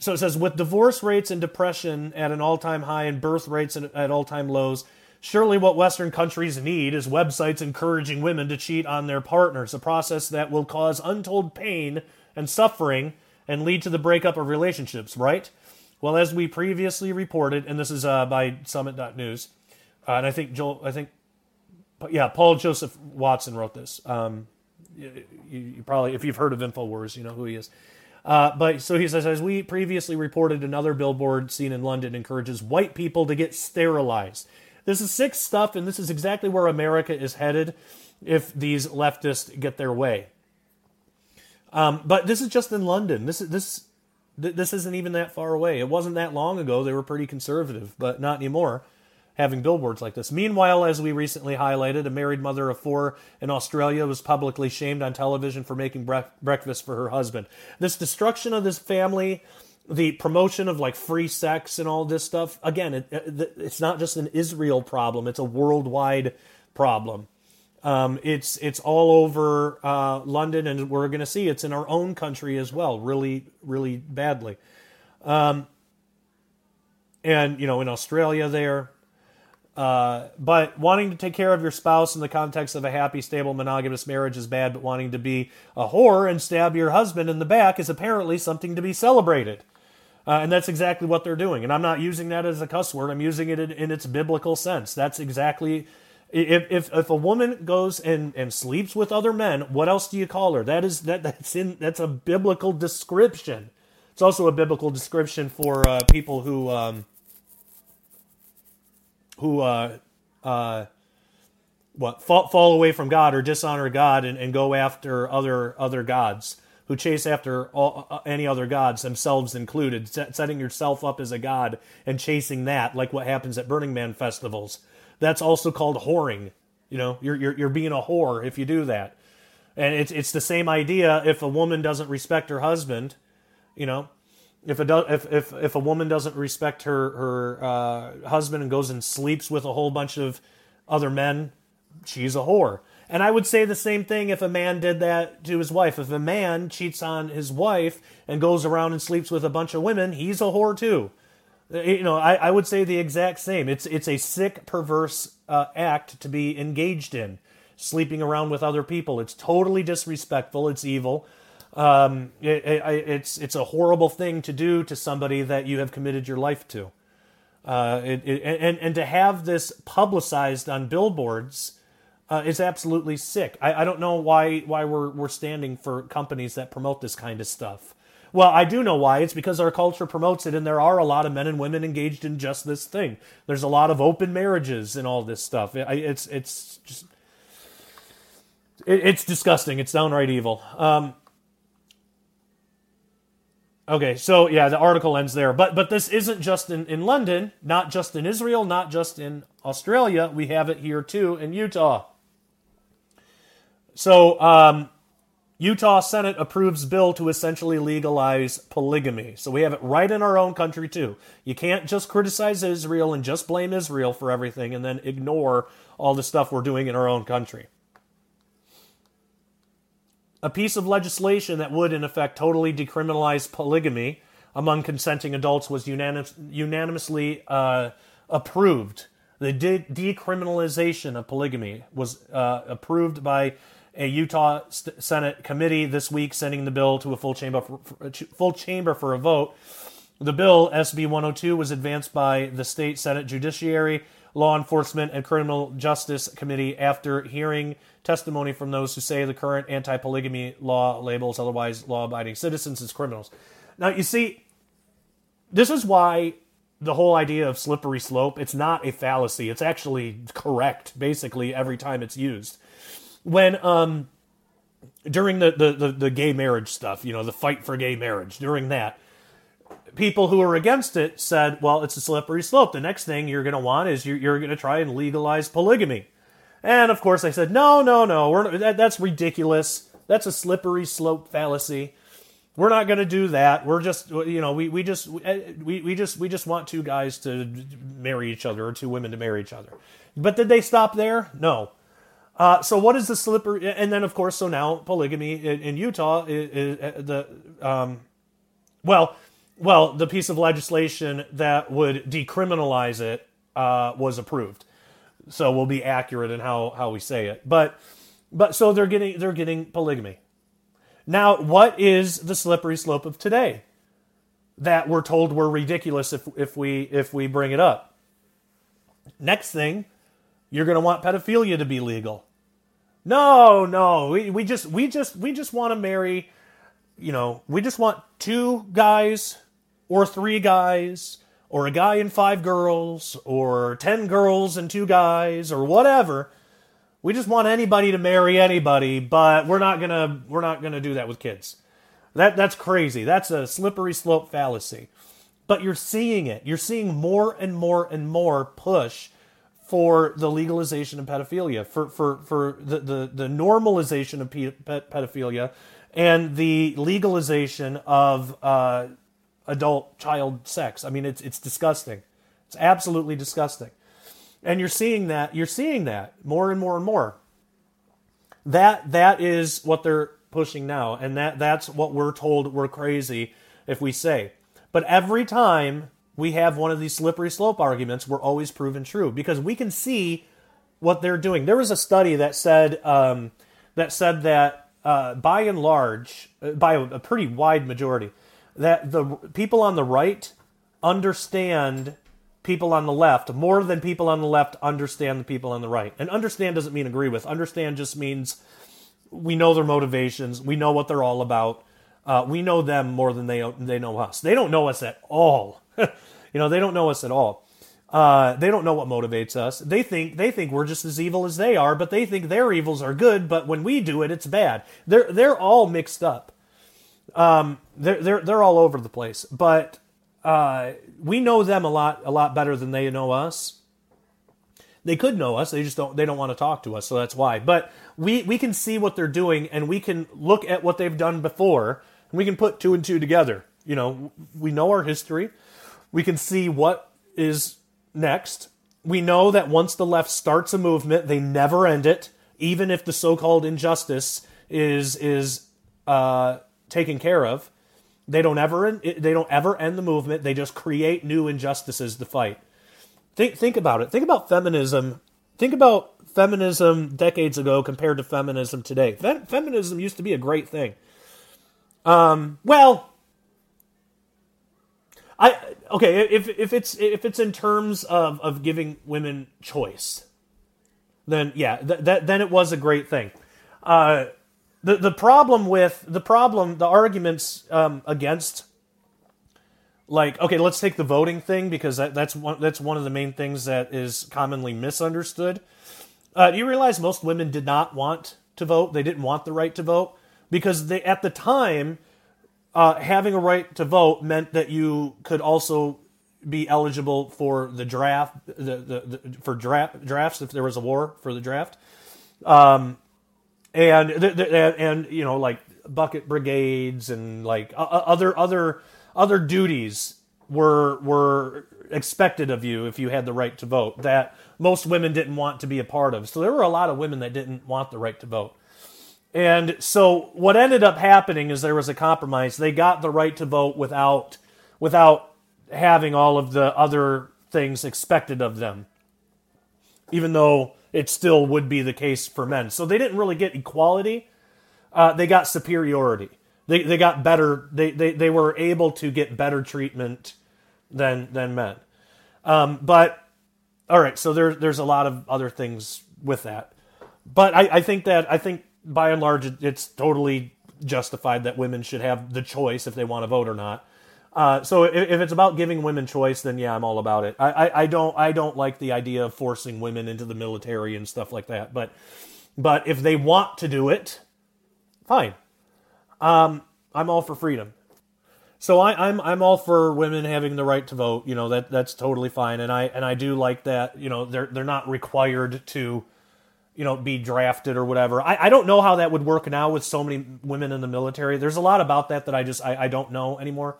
So it says with divorce rates and depression at an all-time high and birth rates at all-time lows, surely what Western countries need is websites encouraging women to cheat on their partners, a process that will cause untold pain and suffering and lead to the breakup of relationships. Right? Well, as we previously reported, and this is uh, by Summit.news, uh, and I think Joel, I think, yeah, Paul Joseph Watson wrote this. Um, you, you, probably, if you've heard of Infowars, you know who he is. Uh, but so he says, as we previously reported, another billboard seen in London encourages white people to get sterilized. This is sick stuff, and this is exactly where America is headed if these leftists get their way. Um, but this is just in London. This is this this isn't even that far away. It wasn't that long ago. They were pretty conservative, but not anymore having billboards like this. Meanwhile, as we recently highlighted, a married mother of four in Australia was publicly shamed on television for making bre- breakfast for her husband. This destruction of this family, the promotion of like free sex and all this stuff, again, it, it, it's not just an Israel problem, it's a worldwide problem. Um, it's it's all over uh, London, and we're going to see it's in our own country as well, really, really badly. Um, and you know, in Australia, there, uh, but wanting to take care of your spouse in the context of a happy, stable, monogamous marriage is bad, but wanting to be a whore and stab your husband in the back is apparently something to be celebrated. Uh, and that's exactly what they're doing. And I'm not using that as a cuss word, I'm using it in, in its biblical sense. That's exactly. If, if, if a woman goes and, and sleeps with other men, what else do you call her? That is that that's in that's a biblical description. It's also a biblical description for uh, people who um, who uh, uh, what fall, fall away from God or dishonor God and, and go after other other gods who chase after all, uh, any other gods, themselves included, set, setting yourself up as a god and chasing that, like what happens at Burning Man festivals. That's also called whoring. You know, you're you're, you're being a whore if you do that, and it's it's the same idea. If a woman doesn't respect her husband, you know, if a if, if if a woman doesn't respect her her uh, husband and goes and sleeps with a whole bunch of other men, she's a whore. And I would say the same thing if a man did that to his wife. If a man cheats on his wife and goes around and sleeps with a bunch of women, he's a whore too. Uh, you know, I, I would say the exact same. It's it's a sick, perverse uh, act to be engaged in, sleeping around with other people. It's totally disrespectful. It's evil. Um, it, it, it's it's a horrible thing to do to somebody that you have committed your life to. Uh, it, and and to have this publicized on billboards uh, is absolutely sick. I, I don't know why why we're we're standing for companies that promote this kind of stuff. Well, I do know why. It's because our culture promotes it, and there are a lot of men and women engaged in just this thing. There's a lot of open marriages and all this stuff. It, it's it's just it, it's disgusting. It's downright evil. Um, Okay, so yeah, the article ends there. But but this isn't just in, in London, not just in Israel, not just in Australia. We have it here too in Utah. So um, Utah Senate approves bill to essentially legalize polygamy. So we have it right in our own country too. You can't just criticize Israel and just blame Israel for everything and then ignore all the stuff we're doing in our own country a piece of legislation that would, in effect, totally decriminalize polygamy among consenting adults was unanimous, unanimously uh, approved. The de- decriminalization of polygamy was uh, approved by a Utah St- Senate committee this week, sending the bill to a full chamber for, for, full chamber for a vote. The bill, SB 102, was advanced by the state Senate Judiciary, Law Enforcement, and Criminal Justice Committee after hearing testimony from those who say the current anti polygamy law labels otherwise law abiding citizens as criminals. Now, you see, this is why the whole idea of slippery slope it's not a fallacy it's actually correct basically every time it's used when um during the, the, the, the gay marriage stuff you know the fight for gay marriage during that people who are against it said well it's a slippery slope the next thing you're going to want is you're, you're going to try and legalize polygamy and of course i said no no no we're, that, that's ridiculous that's a slippery slope fallacy we're not going to do that. We're just, you know, we, we just, we, we just, we just want two guys to marry each other or two women to marry each other. But did they stop there? No. Uh, so what is the slippery? And then of course, so now polygamy in, in Utah is, is the, um, well, well, the piece of legislation that would decriminalize it uh, was approved. So we'll be accurate in how, how we say it. But, but so they're getting, they're getting polygamy. Now, what is the slippery slope of today? That we're told we're ridiculous if, if we if we bring it up. Next thing, you're going to want pedophilia to be legal. No, no, we, we just we just we just want to marry, you know, we just want two guys or three guys or a guy and five girls or 10 girls and two guys or whatever we just want anybody to marry anybody, but we're not gonna we're not gonna do that with kids. That that's crazy. That's a slippery slope fallacy. But you're seeing it. You're seeing more and more and more push for the legalization of pedophilia, for for for the the, the normalization of pedophilia, and the legalization of uh, adult child sex. I mean, it's it's disgusting. It's absolutely disgusting. And you're seeing that, you're seeing that more and more and more. That that is what they're pushing now, and that that's what we're told we're crazy if we say. But every time we have one of these slippery slope arguments, we're always proven true because we can see what they're doing. There was a study that said um, that said that uh, by and large, uh, by a pretty wide majority, that the people on the right understand people on the left more than people on the left understand the people on the right. And understand doesn't mean agree with. Understand just means we know their motivations, we know what they're all about. Uh, we know them more than they they know us. They don't know us at all. you know, they don't know us at all. Uh, they don't know what motivates us. They think they think we're just as evil as they are, but they think their evils are good. But when we do it, it's bad. They're they're all mixed up. Um, they're they're they're all over the place. But uh, we know them a lot a lot better than they know us. They could know us, they just don't they don't want to talk to us, so that's why. But we we can see what they're doing and we can look at what they've done before and we can put two and two together. You know, we know our history. We can see what is next. We know that once the left starts a movement, they never end it, even if the so-called injustice is is uh, taken care of. They don't ever they don't ever end the movement. They just create new injustices to fight. Think think about it. Think about feminism. Think about feminism decades ago compared to feminism today. Fe- feminism used to be a great thing. Um, well, I okay if if it's if it's in terms of of giving women choice, then yeah, th- that then it was a great thing. Uh, the the problem with the problem the arguments um, against like okay let's take the voting thing because that, that's one that's one of the main things that is commonly misunderstood. Uh, do you realize most women did not want to vote? They didn't want the right to vote? Because they at the time uh, having a right to vote meant that you could also be eligible for the draft the, the, the for draft drafts if there was a war for the draft um, and and you know like bucket brigades and like other other other duties were were expected of you if you had the right to vote that most women didn't want to be a part of. So there were a lot of women that didn't want the right to vote. And so what ended up happening is there was a compromise. They got the right to vote without without having all of the other things expected of them. even though it still would be the case for men. So they didn't really get equality. Uh, they got superiority. They, they got better. They, they, they were able to get better treatment than than men. Um, but all right, so there, there's a lot of other things with that. But I, I think that I think by and large it's totally justified that women should have the choice if they want to vote or not. Uh, so if, if, it's about giving women choice, then yeah, I'm all about it. I, I, I, don't I don't like the idea of forcing women into the military and stuff like that. But but if they want to do it, fine. Um, I'm all for freedom. So I, I'm I'm all for women having the right to vote. You know that that's totally fine, and I and I do like that. You know they're they're not required to you know, be drafted or whatever. I, I don't know how that would work now with so many women in the military. There's a lot about that that I just I, I don't know anymore.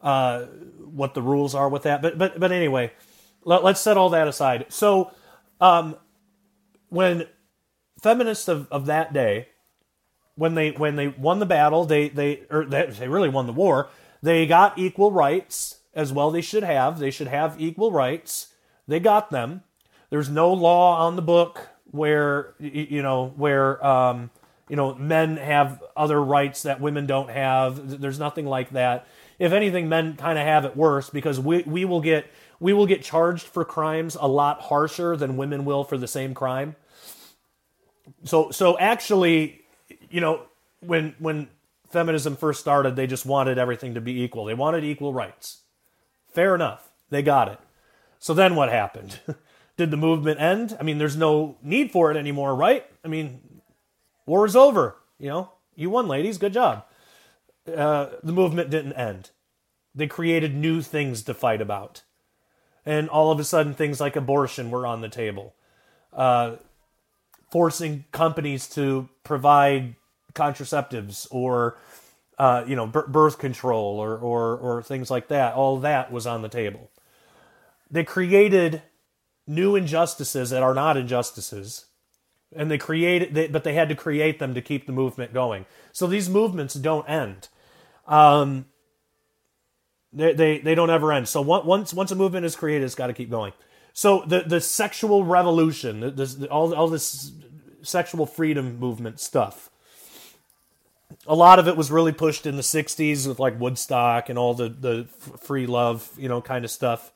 Uh, what the rules are with that, but but but anyway, let, us set all that aside. So, um, when feminists of, of that day, when they when they won the battle, they they or they, they really won the war. They got equal rights as well. They should have. They should have equal rights. They got them. There's no law on the book where you know where um, you know men have other rights that women don't have. There's nothing like that. If anything, men kind of have it worse because we we will get we will get charged for crimes a lot harsher than women will for the same crime. So so actually, you know, when when feminism first started, they just wanted everything to be equal. They wanted equal rights. Fair enough. They got it. So then what happened? Did the movement end? I mean, there's no need for it anymore, right? I mean, war is over. You know, you won, ladies. Good job. Uh, the movement didn't end. They created new things to fight about. And all of a sudden, things like abortion were on the table. Uh, forcing companies to provide contraceptives or, uh, you know, b- birth control or, or, or things like that. All that was on the table. They created new injustices that are not injustices. And they create they, but they had to create them to keep the movement going. So these movements don't end. Um, they, they, they don't ever end. So once once a movement is created it's got to keep going. So the the sexual revolution this, all, all this sexual freedom movement stuff a lot of it was really pushed in the 60s with like Woodstock and all the the free love you know kind of stuff.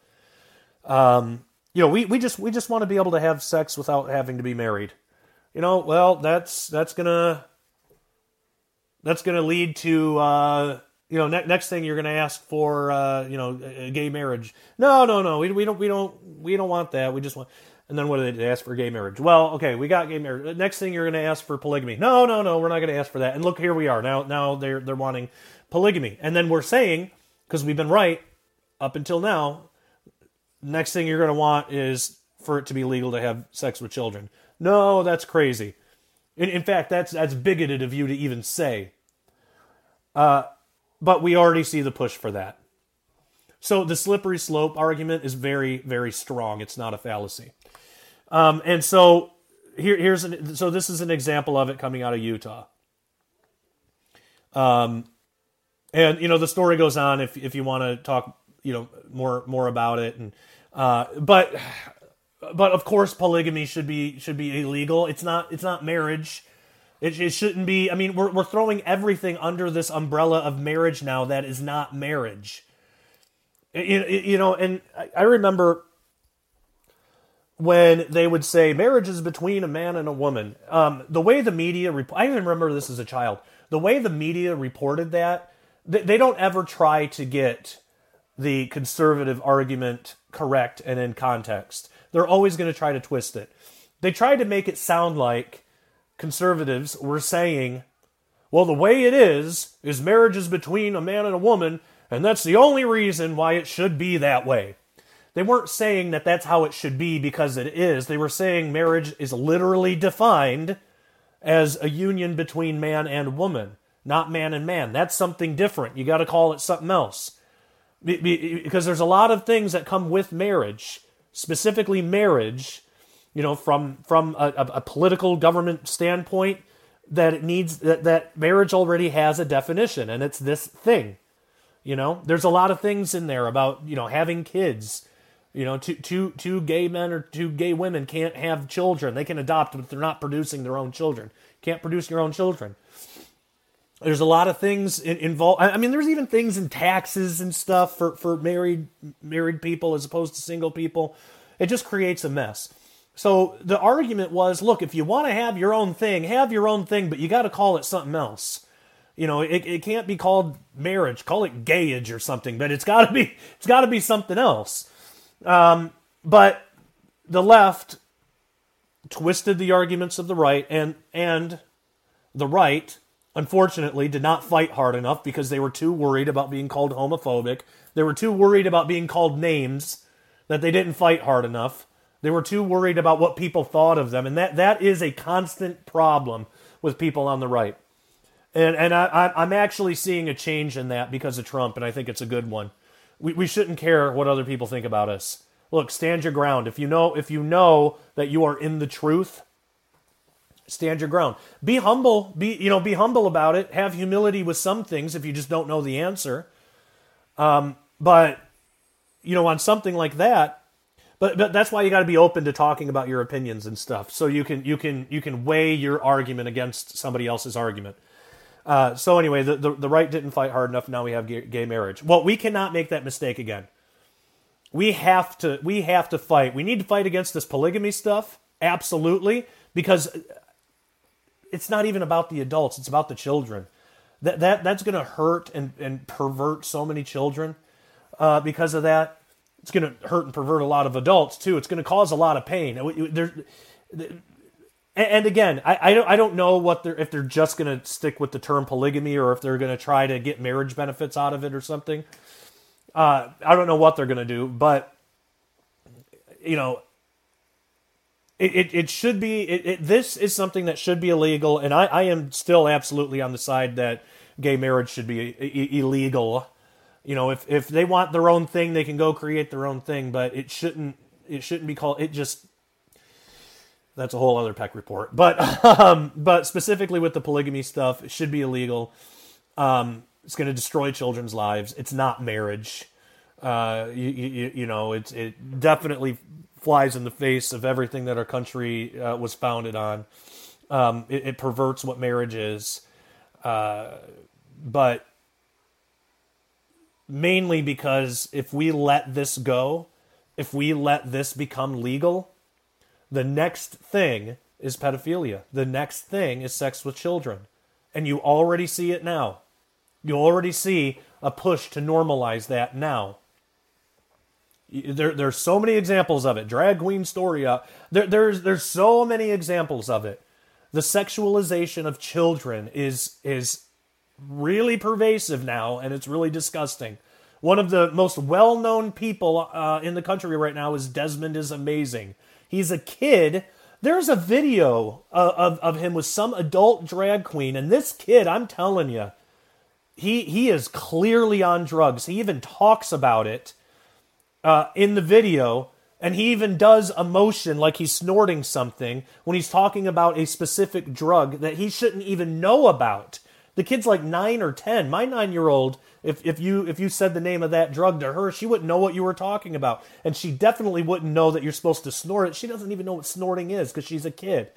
Um, you know, we, we just we just want to be able to have sex without having to be married. You know, well, that's that's gonna that's gonna lead to uh, you know ne- next thing you're gonna ask for uh, you know gay marriage. No, no, no, we, we don't we don't we don't want that. We just want. And then what do they ask for gay marriage? Well, okay, we got gay marriage. Next thing you're going to ask for polygamy. No, no, no, we're not going to ask for that. And look, here we are now. Now they're they're wanting polygamy, and then we're saying because we've been right up until now next thing you're going to want is for it to be legal to have sex with children. No, that's crazy. In, in fact, that's that's bigoted of you to even say. Uh, but we already see the push for that. So the slippery slope argument is very, very strong. It's not a fallacy. Um, and so here, here's an, so this is an example of it coming out of Utah. Um, and you know the story goes on if if you want to talk you know more more about it and uh, but but of course polygamy should be should be illegal. It's not it's not marriage. It, it shouldn't be. I mean, we're we're throwing everything under this umbrella of marriage now that is not marriage. You, you know, and I remember when they would say marriage is between a man and a woman. Um, the way the media, rep- I even remember this as a child. The way the media reported that, they, they don't ever try to get the conservative argument correct and in context. They're always going to try to twist it. They tried to make it sound like conservatives were saying, well, the way it is, is marriage is between a man and a woman, and that's the only reason why it should be that way. They weren't saying that that's how it should be because it is. They were saying marriage is literally defined as a union between man and woman, not man and man. That's something different. You got to call it something else because there's a lot of things that come with marriage, specifically marriage, you know, from from a, a, political government standpoint, that it needs that, that marriage already has a definition, and it's this thing. You know, there's a lot of things in there about you know having kids, You know, two, two, two gay men or two gay women can't have children. They can adopt, but they're not producing their own children. Can't produce your own children. There's a lot of things in, involved. I mean, there's even things in taxes and stuff for, for married married people as opposed to single people. It just creates a mess. So the argument was, look, if you want to have your own thing, have your own thing, but you got to call it something else. You know, it, it can't be called marriage. Call it gayage or something, but it's got to be it's got to be something else. Um, but the left twisted the arguments of the right, and and the right, unfortunately, did not fight hard enough because they were too worried about being called homophobic. They were too worried about being called names that they didn't fight hard enough. They were too worried about what people thought of them, and that that is a constant problem with people on the right. And and I, I'm actually seeing a change in that because of Trump, and I think it's a good one. We we shouldn't care what other people think about us. Look, stand your ground. If you know if you know that you are in the truth, stand your ground. Be humble. Be you know be humble about it. Have humility with some things if you just don't know the answer. Um, but you know on something like that, but but that's why you got to be open to talking about your opinions and stuff, so you can you can you can weigh your argument against somebody else's argument. Uh, so anyway, the, the, the right didn't fight hard enough. Now we have gay, gay marriage. Well, we cannot make that mistake again. We have to we have to fight. We need to fight against this polygamy stuff, absolutely, because it's not even about the adults; it's about the children. That that that's going to hurt and and pervert so many children uh, because of that. It's going to hurt and pervert a lot of adults too. It's going to cause a lot of pain. There, and again, I, I don't I don't know what they're if they're just going to stick with the term polygamy or if they're going to try to get marriage benefits out of it or something. Uh, I don't know what they're going to do, but you know, it, it, it should be it, it, this is something that should be illegal, and I, I am still absolutely on the side that gay marriage should be illegal. You know, if if they want their own thing, they can go create their own thing, but it shouldn't it shouldn't be called it just that's a whole other Peck report. But um, but specifically with the polygamy stuff, it should be illegal. Um, it's going to destroy children's lives. It's not marriage. Uh, you, you, you know, it's it definitely flies in the face of everything that our country uh, was founded on. Um, it, it, perverts what marriage is, uh, but mainly because if we let this go, if we let this become legal, the next thing is pedophilia. The next thing is sex with children. And you already see it now. You already see a push to normalize that now. There, there's so many examples of it. Drag queen story. Uh, there, there's there's so many examples of it. The sexualization of children is is really pervasive now, and it's really disgusting. One of the most well-known people uh, in the country right now is Desmond is amazing. He's a kid. There's a video of, of, of him with some adult drag queen, and this kid, I'm telling you, he he is clearly on drugs. He even talks about it uh, in the video, and he even does a motion like he's snorting something when he's talking about a specific drug that he shouldn't even know about. The kid's like nine or ten. My nine year old if, if you if you said the name of that drug to her, she wouldn't know what you were talking about, and she definitely wouldn't know that you're supposed to snort it. She doesn't even know what snorting is because she's a kid.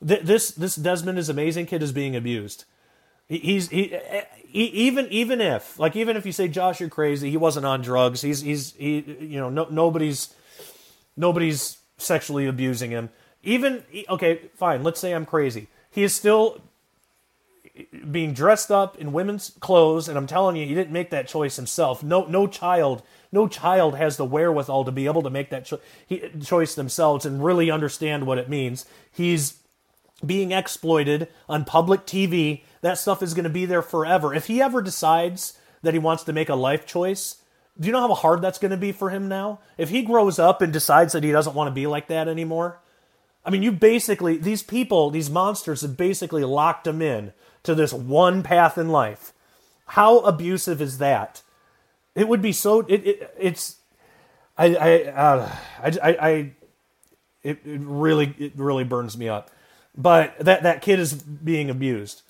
This this Desmond is amazing kid is being abused. He, he's he, eh, eh, he, even even if like even if you say Josh you're crazy, he wasn't on drugs. He's he's he you know no, nobody's nobody's sexually abusing him. Even okay, fine. Let's say I'm crazy. He is still being dressed up in women's clothes, and I'm telling you, he didn't make that choice himself. No, no child, no child has the wherewithal to be able to make that cho- he, choice themselves and really understand what it means. He's being exploited on public TV. That stuff is going to be there forever. If he ever decides that he wants to make a life choice, do you know how hard that's going to be for him now? If he grows up and decides that he doesn't want to be like that anymore, I mean, you basically, these people, these monsters have basically locked him in to this one path in life. How abusive is that? It would be so. It, it it's. I I, uh, I I I it, it really it really burns me up. But that that kid is being abused.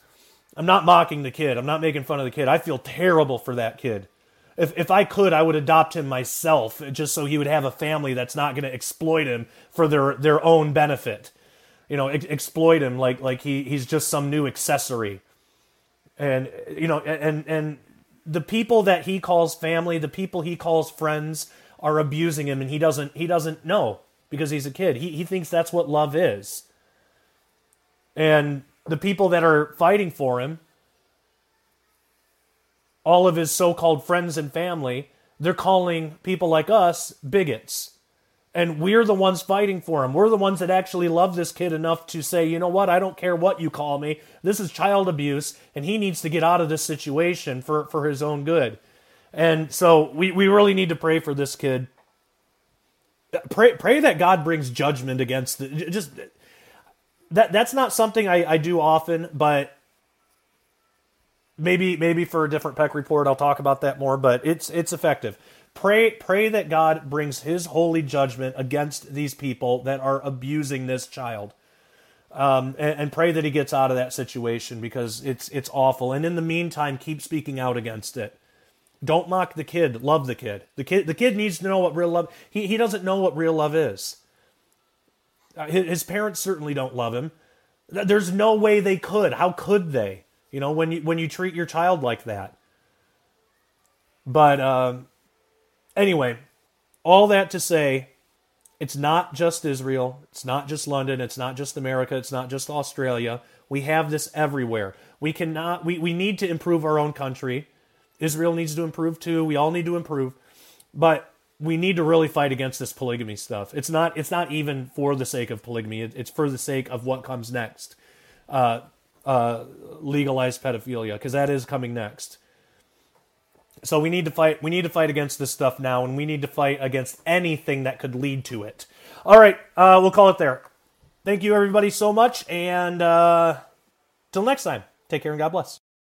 I'm not mocking the kid. I'm not making fun of the kid. I feel terrible for that kid. If if I could, I would adopt him myself, just so he would have a family that's not going to exploit him for their their own benefit. You know, ex- exploit him like like he he's just some new accessory. And you know, and and the people that he calls family, the people he calls friends, are abusing him, and he doesn't he doesn't know because he's a kid. He he thinks that's what love is. And the people that are fighting for him all of his so called friends and family, they're calling people like us bigots. And we're the ones fighting for him. We're the ones that actually love this kid enough to say, you know what, I don't care what you call me. This is child abuse, and he needs to get out of this situation for, for his own good. And so we, we really need to pray for this kid. Pray, pray that God brings judgment against the, just that that's not something I, I do often, but maybe maybe for a different Peck report I'll talk about that more, but it's it's effective. Pray pray that God brings his holy judgment against these people that are abusing this child. Um, and, and, pray that he gets out of that situation because it's it's awful. And in the meantime, keep speaking out against it. Don't mock the kid. Love the kid. The kid the kid needs to know what real love. He he doesn't know what real love is. Uh, his, his parents certainly don't love him. There's no way they could. How could they? You know, when you when you treat your child like that. But um, anyway, all that to say, it's not just Israel, it's not just London, it's not just America, it's not just Australia. We have this everywhere. We cannot we, we need to improve our own country. Israel needs to improve too. We all need to improve. But we need to really fight against this polygamy stuff. It's not it's not even for the sake of polygamy. it's for the sake of what comes next. Uh, uh, legalize pedophilia because that is coming next. So we need to fight. We need to fight against this stuff now, and we need to fight against anything that could lead to it. All right, uh, we'll call it there. Thank you, everybody, so much, and uh, till next time. Take care and God bless.